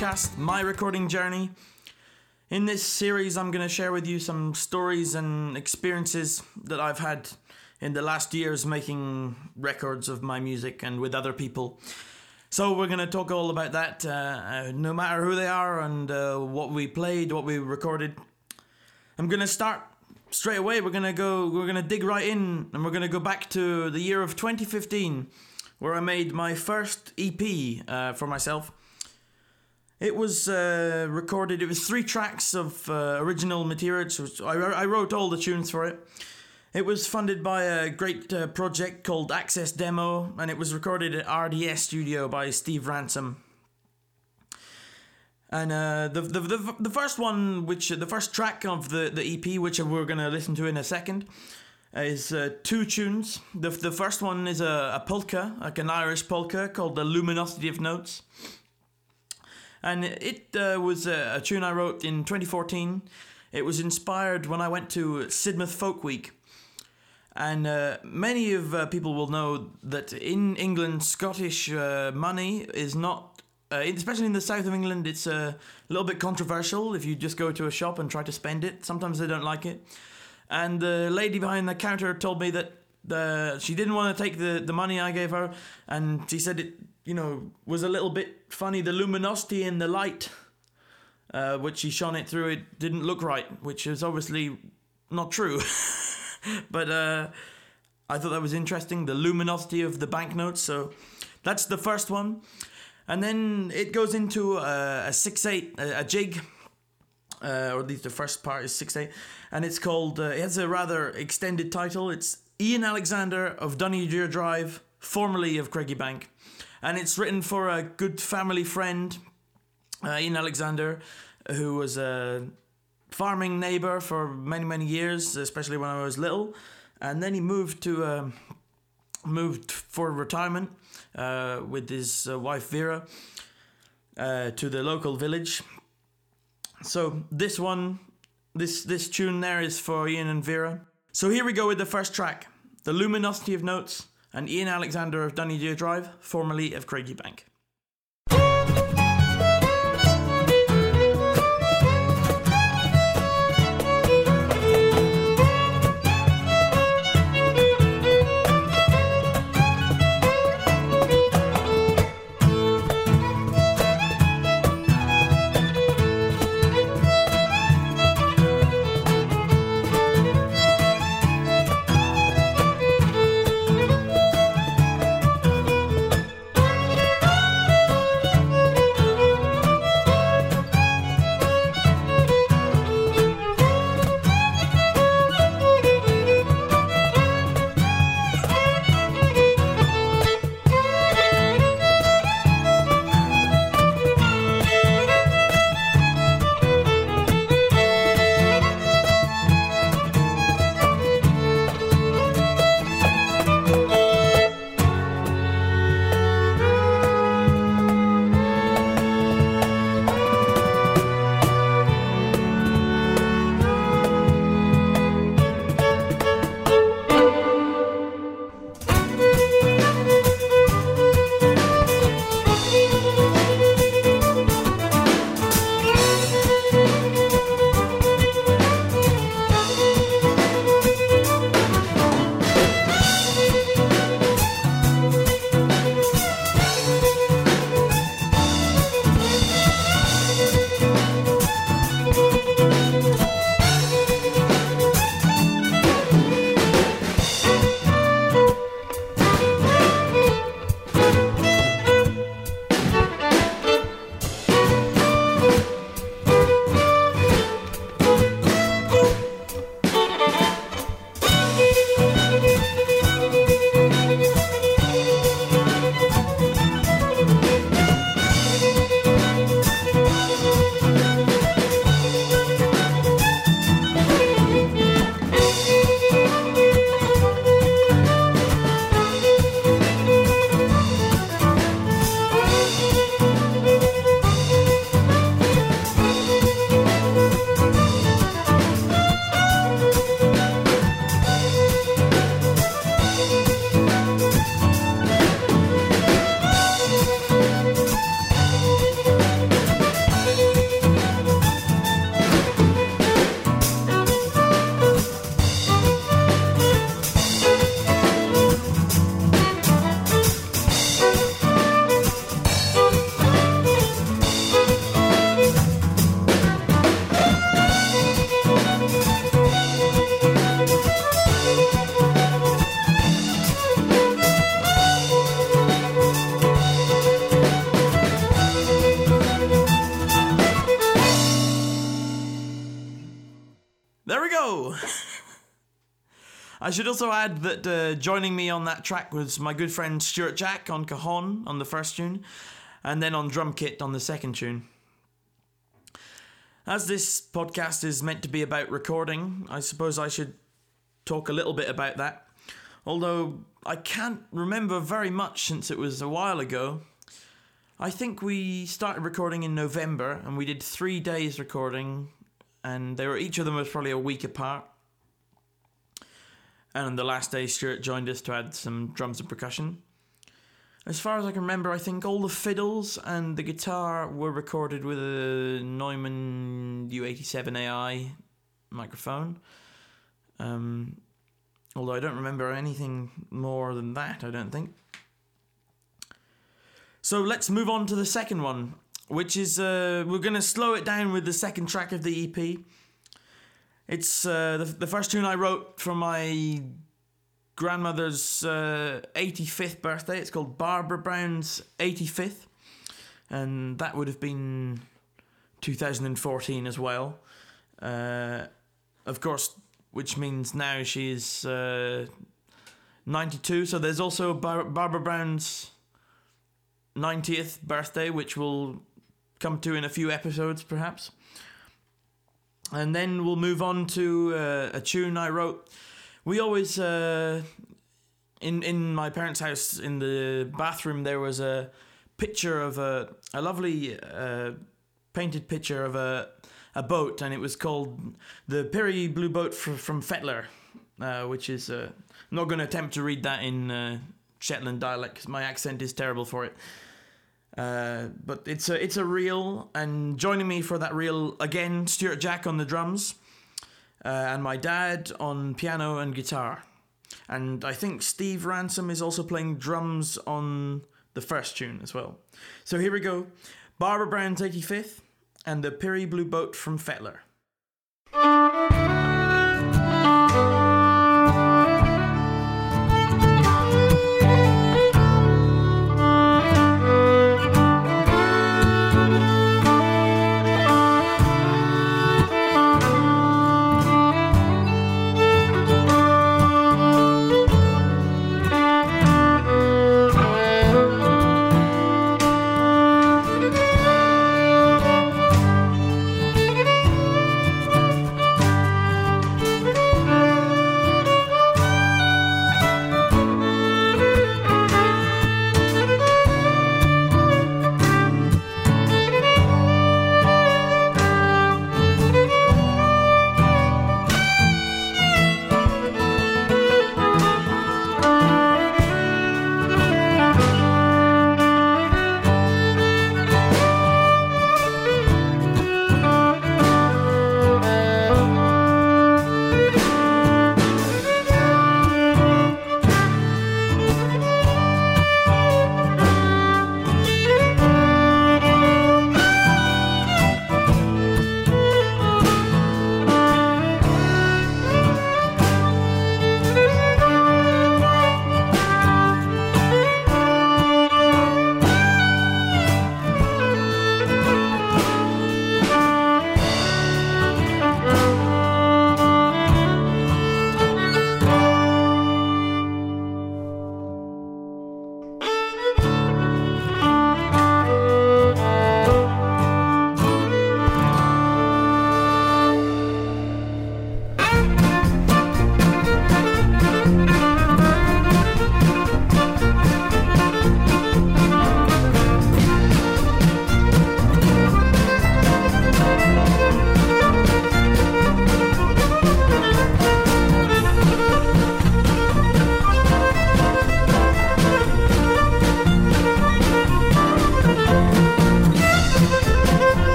podcast, My Recording Journey. In this series, I'm going to share with you some stories and experiences that I've had in the last years making records of my music and with other people. So, we're going to talk all about that, uh, uh, no matter who they are and uh, what we played, what we recorded. I'm going to start straight away. We're going to go, we're going to dig right in and we're going to go back to the year of 2015 where I made my first EP uh, for myself. It was uh, recorded, it was three tracks of uh, original material. So I, I wrote all the tunes for it. It was funded by a great uh, project called Access Demo, and it was recorded at RDS Studio by Steve Ransom. And uh, the, the, the the first one, which the first track of the, the EP, which we're gonna listen to in a second, is uh, two tunes. The, the first one is a, a polka, like an Irish polka called The Luminosity of Notes. And it uh, was a, a, tune I wrote in 2014. It was inspired when I went to Sidmouth Folk Week. And uh, many of uh, people will know that in England, Scottish uh, money is not, uh, especially in the south of England, it's a little bit controversial if you just go to a shop and try to spend it. Sometimes they don't like it. And the lady behind the counter told me that the she didn't want to take the, the money I gave her, and she said it, you know, was a little bit funny. The luminosity in the light, uh, which she shone it through, it didn't look right, which is obviously not true. but uh, I thought that was interesting. The luminosity of the banknotes. So that's the first one, and then it goes into a, a six eight a, a jig uh, or at least the first part is six eight, and it's called, uh, it has a rather extended title. It's Ian Alexander of Donaghadere Drive, formerly of Craigiebank. And it's written for a good family friend, uh, Ian Alexander, who was a farming neighbour for many, many years, especially when I was little. And then he moved to, um, moved for retirement uh, with his uh, wife Vera uh, to the local village so this one, this this tune there is for Ian and Vera. So here we go with the first track, The Luminosity of Notes, and Ian Alexander of Donaghadere Drive, formerly of Craigiebank. There go. I should also add that uh, joining me on that track was my good friend Stuart Jack on cajon on the first tune, and then on drum kit on the second tune. As this podcast is meant to be about recording, I suppose I should talk a little bit about that. Although I can't remember very much since it was a while ago. I think we started recording in November and we did three days recording, and they were each of them was probably a week apart. And on the last day, Stuart joined us to add some drums and percussion. As far as I can remember, I think all the fiddles and the guitar were recorded with a Neumann U87AI microphone. Um, although I don't remember anything more than that, I don't think. So let's move on to the second one, which is uh, we're to slow it down with the second track of the EP. It's uh, the, the first tune I wrote for my grandmother's uh, 85th birthday. It's called Barbara Brown's 85th, and that would have been 2014 as well. Uh, of course, which means now she's uh, 92. So there's also Bar- Barbara Brown's 90th birthday, which we'll come to in a few episodes, perhaps. And then we'll move on to uh, a tune I wrote. We always, uh, in in my parents' house, in the bathroom, there was a picture of a a lovely uh, painted picture of a a boat, and it was called the Peerie Blue Boat from, from Fetlar, uh, which is uh, I'm not going to attempt to read that in uh, Shetland dialect because my accent is terrible for it. Uh, but it's a it's a reel, and joining me for that reel again, Stuart Jack on the drums, uh, and my dad on piano and guitar, and I think Steve Ransom is also playing drums on the first tune as well. So here we go, Barbara Brown's 85th, and the Peerie Blue Boat from Fetlar.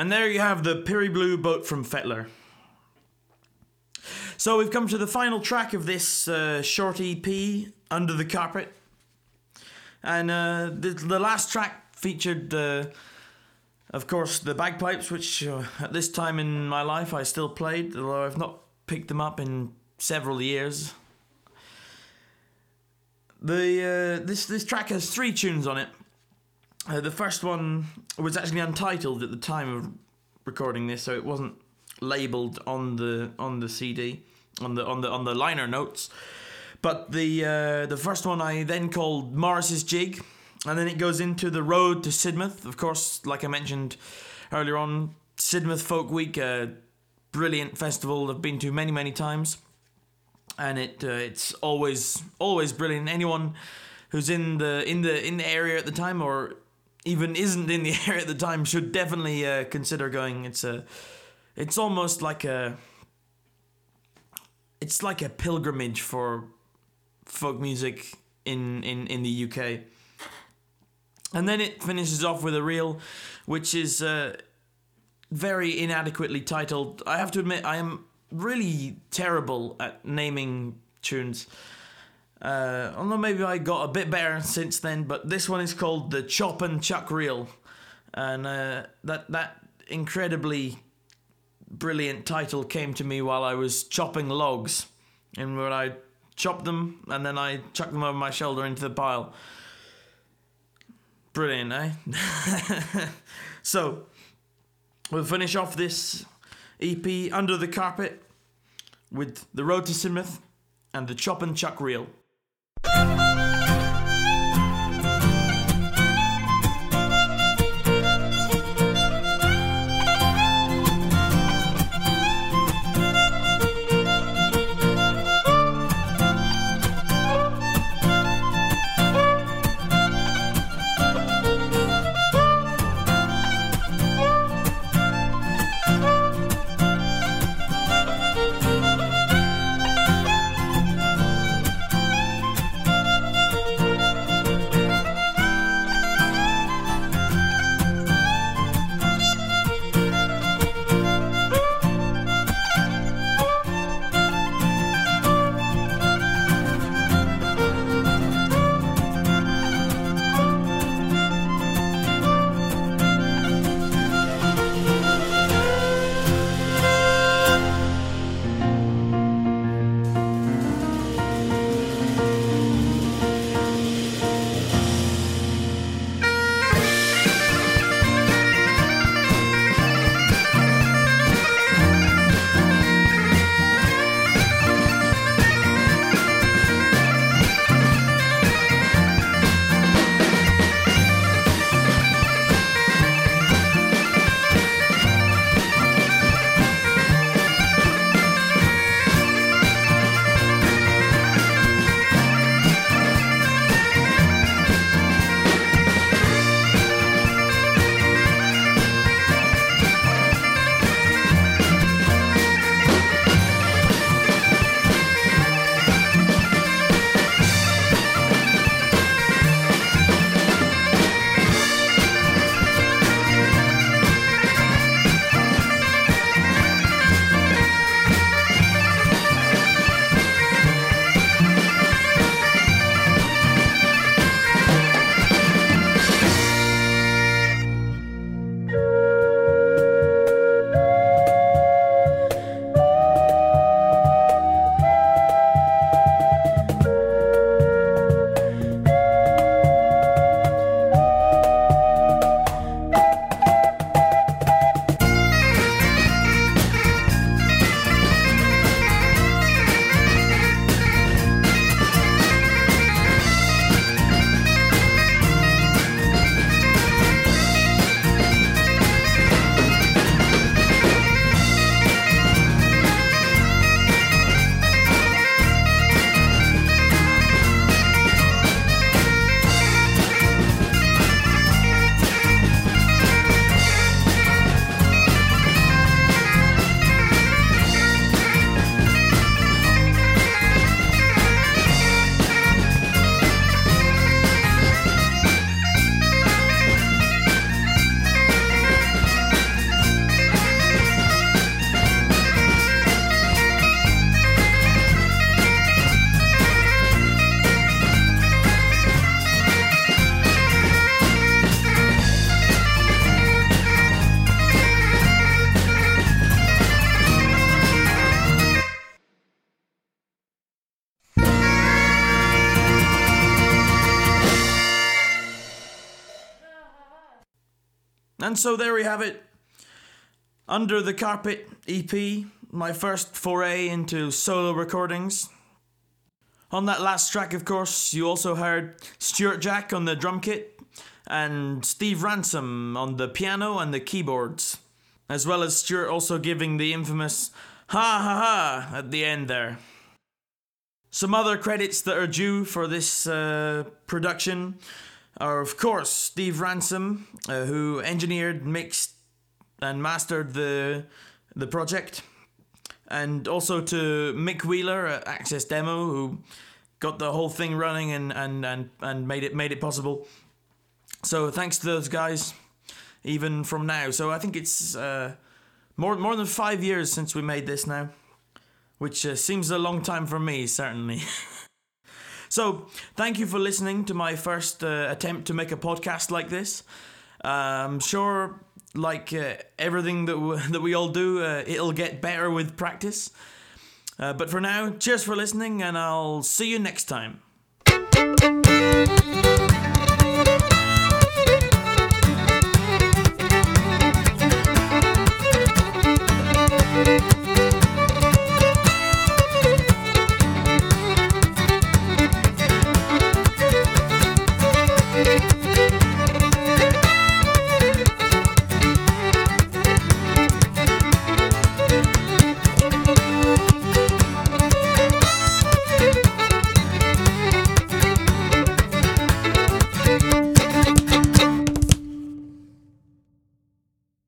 And there you have the Peerie Blue boat from Fetlar. So we've come to the final track of this uh, short EP, Under the Carpet. And uh, the, the last track featured, uh, of course, the bagpipes, which uh, at this time in my life I still played, although I've not picked them up in several years. The uh, this this track has three tunes on it. Uh, the first one was actually untitled at the time of recording this, so it wasn't labeled on the on the CD on the on the on the liner notes. But the uh, the first one I then called Morris's Jig, and then it goes into the road to Sidmouth. Of course, like I mentioned earlier on, Sidmouth Folk Week, a brilliant festival I've been to many many times and it uh, it's always always brilliant. Anyone who's in the in the in the area at the time or even isn't in the area at the time should definitely uh, consider going. It's a it's almost like a it's like a pilgrimage for folk music in in in the UK. And then it finishes off with a reel, which is uh, very inadequately titled. I have to admit, I am really terrible at naming tunes. Uh, although maybe I got a bit better since then, but this one is called the Chop and Chuck Reel, and uh, that that incredibly brilliant title came to me while I was chopping logs, and when I chopped them and then I chucked them over my shoulder into the pile. Brilliant, eh? so we'll finish off this EP Under the Carpet with The Road to Sidmouth and the Chop and Chuck Reel. Thank you. And so there we have it. Under the Carpet EP, my first foray into solo recordings. On that last track, of course, you also heard Stuart Jack on the drum kit and Steve Ransom on the piano and the keyboards, as well as Stuart also giving the infamous ha ha ha at the end there. Some other credits that are due for this uh, production are, of course, Steve Ransom, uh, who engineered, mixed, and mastered the the project, and also to Mick Wheeler at Access Demo, who got the whole thing running and and and, and made it made it possible. So thanks to those guys, even from now. So I think it's uh, more more than five years since we made this now, which uh, seems a long time for me certainly. so thank you for listening to my first uh, attempt to make a podcast like this. I'm sure like uh, everything that w- that we all do, uh, it'll get better with practice. Uh, but for now, cheers for listening, and I'll see you next time.